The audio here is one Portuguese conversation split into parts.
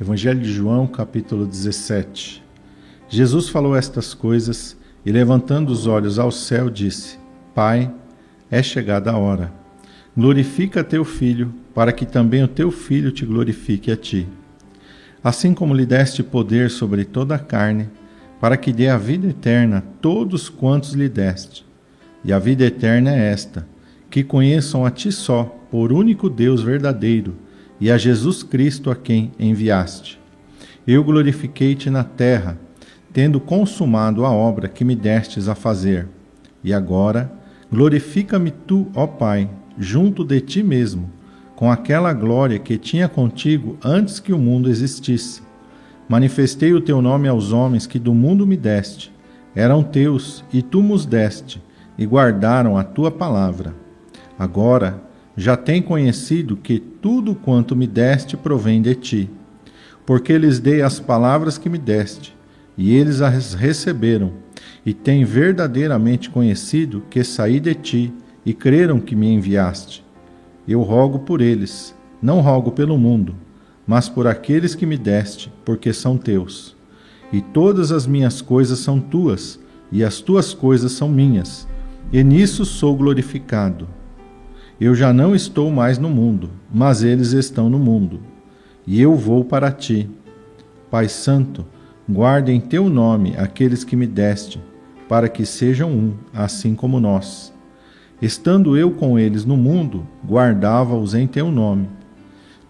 Evangelho de João, capítulo 17. Jesus falou estas coisas e, levantando os olhos ao céu, disse: Pai, é chegada a hora. Glorifica teu filho, para que também o teu filho te glorifique a ti. Assim como lhe deste poder sobre toda a carne, para que dê a vida eterna a todos quantos lhe deste. E a vida eterna é esta: que conheçam a ti só, por único Deus verdadeiro, e a Jesus Cristo a quem enviaste. Eu glorifiquei-te na terra, tendo consumado a obra que me destes a fazer. E agora, glorifica-me tu, ó Pai, junto de ti mesmo, com aquela glória que tinha contigo antes que o mundo existisse. Manifestei o teu nome aos homens que do mundo me deste. Eram teus, e tu nos deste, e guardaram a tua palavra. Agora já têm conhecido que tudo quanto me deste provém de ti, porque lhes dei as palavras que me deste, e eles as receberam, e têm verdadeiramente conhecido que saí de ti, e creram que me enviaste. Eu rogo por eles, não rogo pelo mundo, mas por aqueles que me deste, porque são teus. E todas as minhas coisas são tuas, e as tuas coisas são minhas, e nisso sou glorificado. Eu já não estou mais no mundo, mas eles estão no mundo, e eu vou para ti. Pai Santo, guarde em teu nome aqueles que me deste, para que sejam um, assim como nós. Estando eu com eles no mundo, guardava-os em teu nome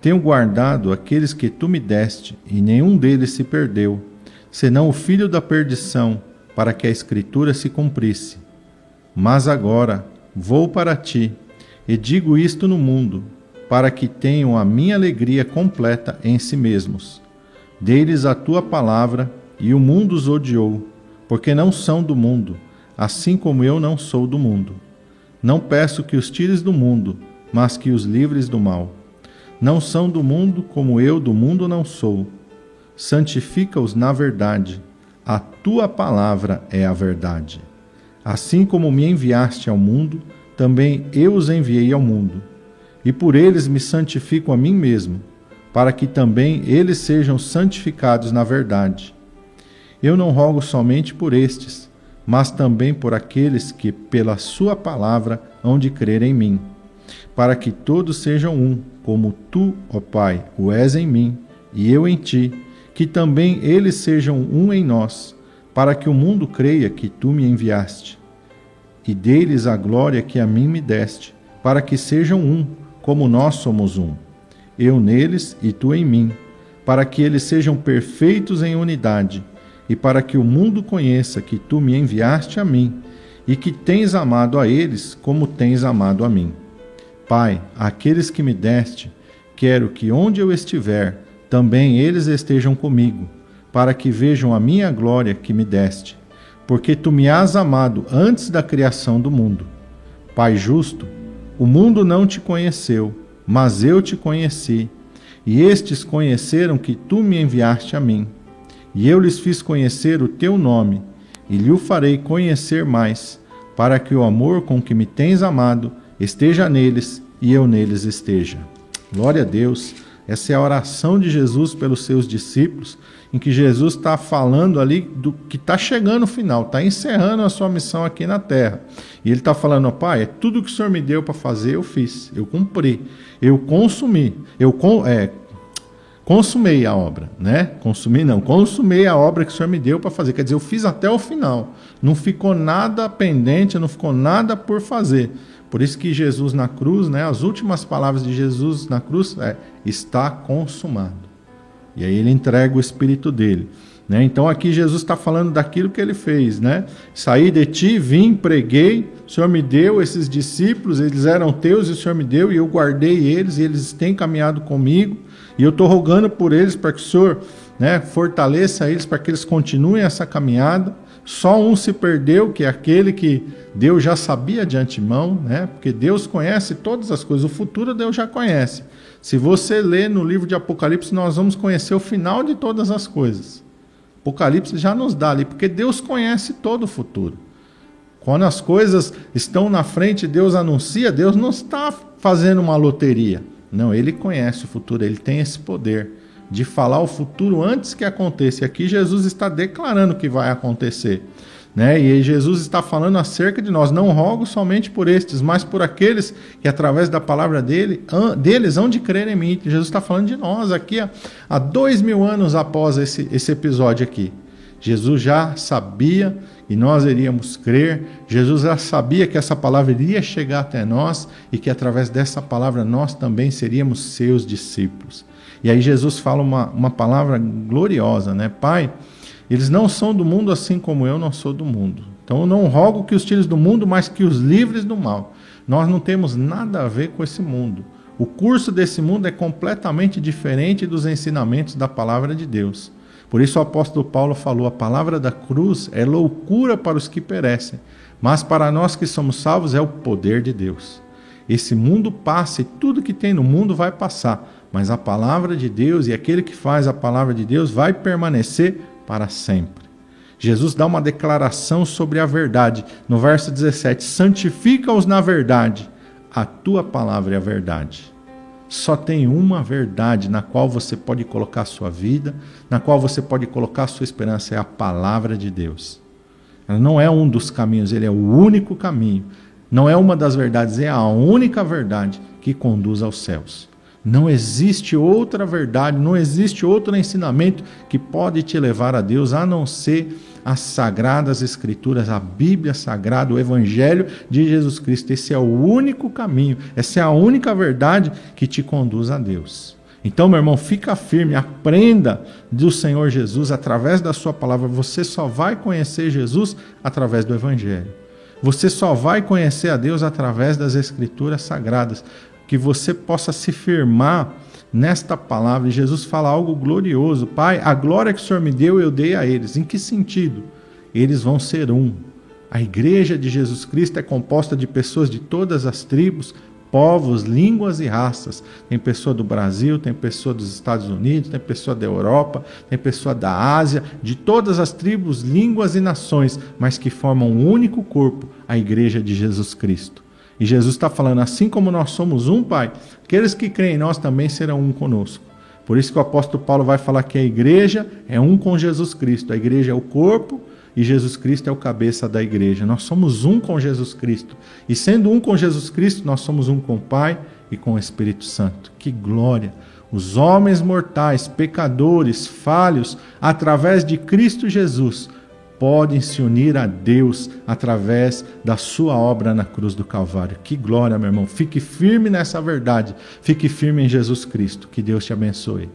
tenho guardado aqueles que tu me deste, e nenhum deles se perdeu, senão o filho da perdição, para que a Escritura se cumprisse. Mas agora vou para ti, e digo isto no mundo, para que tenham a minha alegria completa em si mesmos. Deles a tua palavra, e o mundo os odiou, porque não são do mundo, assim como eu não sou do mundo. Não peço que os tires do mundo, mas que os livres do mal. Não são do mundo, como eu do mundo não sou. Santifica-os na verdade. A tua palavra é a verdade. Assim como me enviaste ao mundo, também eu os enviei ao mundo. E por eles me santifico a mim mesmo, para que também eles sejam santificados na verdade. Eu não rogo somente por estes, mas também por aqueles que, pela Sua palavra, hão de crer em mim, para que todos sejam um, como tu, ó Pai, o és em mim e eu em ti, que também eles sejam um em nós, para que o mundo creia que tu me enviaste. E deles a glória que a mim me deste, para que sejam um, como nós somos um. Eu neles e tu em mim, para que eles sejam perfeitos em unidade, e para que o mundo conheça que tu me enviaste a mim, e que tens amado a eles como tens amado a mim. Pai, aqueles que me deste, quero que onde eu estiver, também eles estejam comigo, para que vejam a minha glória que me deste, porque tu me has amado antes da criação do mundo. Pai justo, o mundo não te conheceu, mas eu te conheci, e estes conheceram que tu me enviaste a mim. E eu lhes fiz conhecer o teu nome, e lhe o farei conhecer mais, para que o amor com que me tens amado esteja neles e eu neles esteja. Glória a Deus. Essa é a oração de Jesus pelos seus discípulos, em que Jesus está falando ali do que está chegando no final, está encerrando a sua missão aqui na terra. E ele está falando, Pai, é tudo que o Senhor me deu para fazer, eu fiz, eu cumpri, eu consumi, eu é, consumei a obra, né? Consumi não, consumei a obra que o Senhor me deu para fazer. Quer dizer, eu fiz até o final. Não ficou nada pendente, não ficou nada por fazer. Por isso que Jesus na cruz, né, as últimas palavras de Jesus na cruz é está consumado. E aí ele entrega o espírito dele. Né? Então aqui Jesus está falando daquilo que ele fez. Né? Saí de ti, vim, preguei, o Senhor me deu esses discípulos, eles eram teus e o Senhor me deu, e eu guardei eles, e eles têm caminhado comigo. E eu estou rogando por eles para que o Senhor né, fortaleça eles, para que eles continuem essa caminhada. Só um se perdeu, que é aquele que Deus já sabia de antemão, né? Porque Deus conhece todas as coisas, o futuro Deus já conhece. Se você ler no livro de Apocalipse, nós vamos conhecer o final de todas as coisas. Apocalipse já nos dá ali, porque Deus conhece todo o futuro. Quando as coisas estão na frente, Deus anuncia, Deus não está fazendo uma loteria. Não, ele conhece o futuro, ele tem esse poder de falar o futuro antes que aconteça. E aqui Jesus está declarando que vai acontecer. Né? E Jesus está falando acerca de nós. Não rogo somente por estes, mas por aqueles que, através da palavra dele, deles, hão de crer em mim. Jesus está falando de nós aqui há dois mil anos após esse, esse episódio aqui. Jesus já sabia e nós iríamos crer. Jesus já sabia que essa palavra iria chegar até nós e que através dessa palavra nós também seríamos seus discípulos. E aí Jesus fala uma, uma palavra gloriosa, né? Pai, eles não são do mundo assim como eu não sou do mundo. Então eu não rogo que os tires do mundo, mas que os livres do mal. Nós não temos nada a ver com esse mundo. O curso desse mundo é completamente diferente dos ensinamentos da palavra de Deus. Por isso o apóstolo Paulo falou: a palavra da cruz é loucura para os que perecem, mas para nós que somos salvos é o poder de Deus. Esse mundo passa e tudo que tem no mundo vai passar, mas a palavra de Deus e aquele que faz a palavra de Deus vai permanecer para sempre. Jesus dá uma declaração sobre a verdade. No verso 17: Santifica-os na verdade, a tua palavra é a verdade. Só tem uma verdade na qual você pode colocar sua vida, na qual você pode colocar sua esperança, é a palavra de Deus. Ela não é um dos caminhos, ele é o único caminho. Não é uma das verdades, é a única verdade que conduz aos céus. Não existe outra verdade, não existe outro ensinamento que pode te levar a Deus a não ser as sagradas escrituras, a Bíblia sagrada, o evangelho de Jesus Cristo. Esse é o único caminho, essa é a única verdade que te conduz a Deus. Então, meu irmão, fica firme, aprenda do Senhor Jesus através da sua palavra. Você só vai conhecer Jesus através do evangelho. Você só vai conhecer a Deus através das escrituras sagradas que você possa se firmar nesta palavra. E Jesus fala algo glorioso. Pai, a glória que o Senhor me deu, eu dei a eles. Em que sentido? Eles vão ser um. A igreja de Jesus Cristo é composta de pessoas de todas as tribos, povos, línguas e raças. Tem pessoa do Brasil, tem pessoa dos Estados Unidos, tem pessoa da Europa, tem pessoa da Ásia, de todas as tribos, línguas e nações, mas que formam um único corpo, a igreja de Jesus Cristo. E Jesus está falando, assim como nós somos um, Pai, aqueles que creem em nós também serão um conosco. Por isso que o apóstolo Paulo vai falar que a igreja é um com Jesus Cristo. A igreja é o corpo e Jesus Cristo é o cabeça da igreja. Nós somos um com Jesus Cristo. E sendo um com Jesus Cristo, nós somos um com o Pai e com o Espírito Santo. Que glória! Os homens mortais, pecadores, falhos, através de Cristo Jesus, podem se unir a Deus através da sua obra na cruz do Calvário. Que glória, meu irmão. Fique firme nessa verdade. Fique firme em Jesus Cristo. Que Deus te abençoe.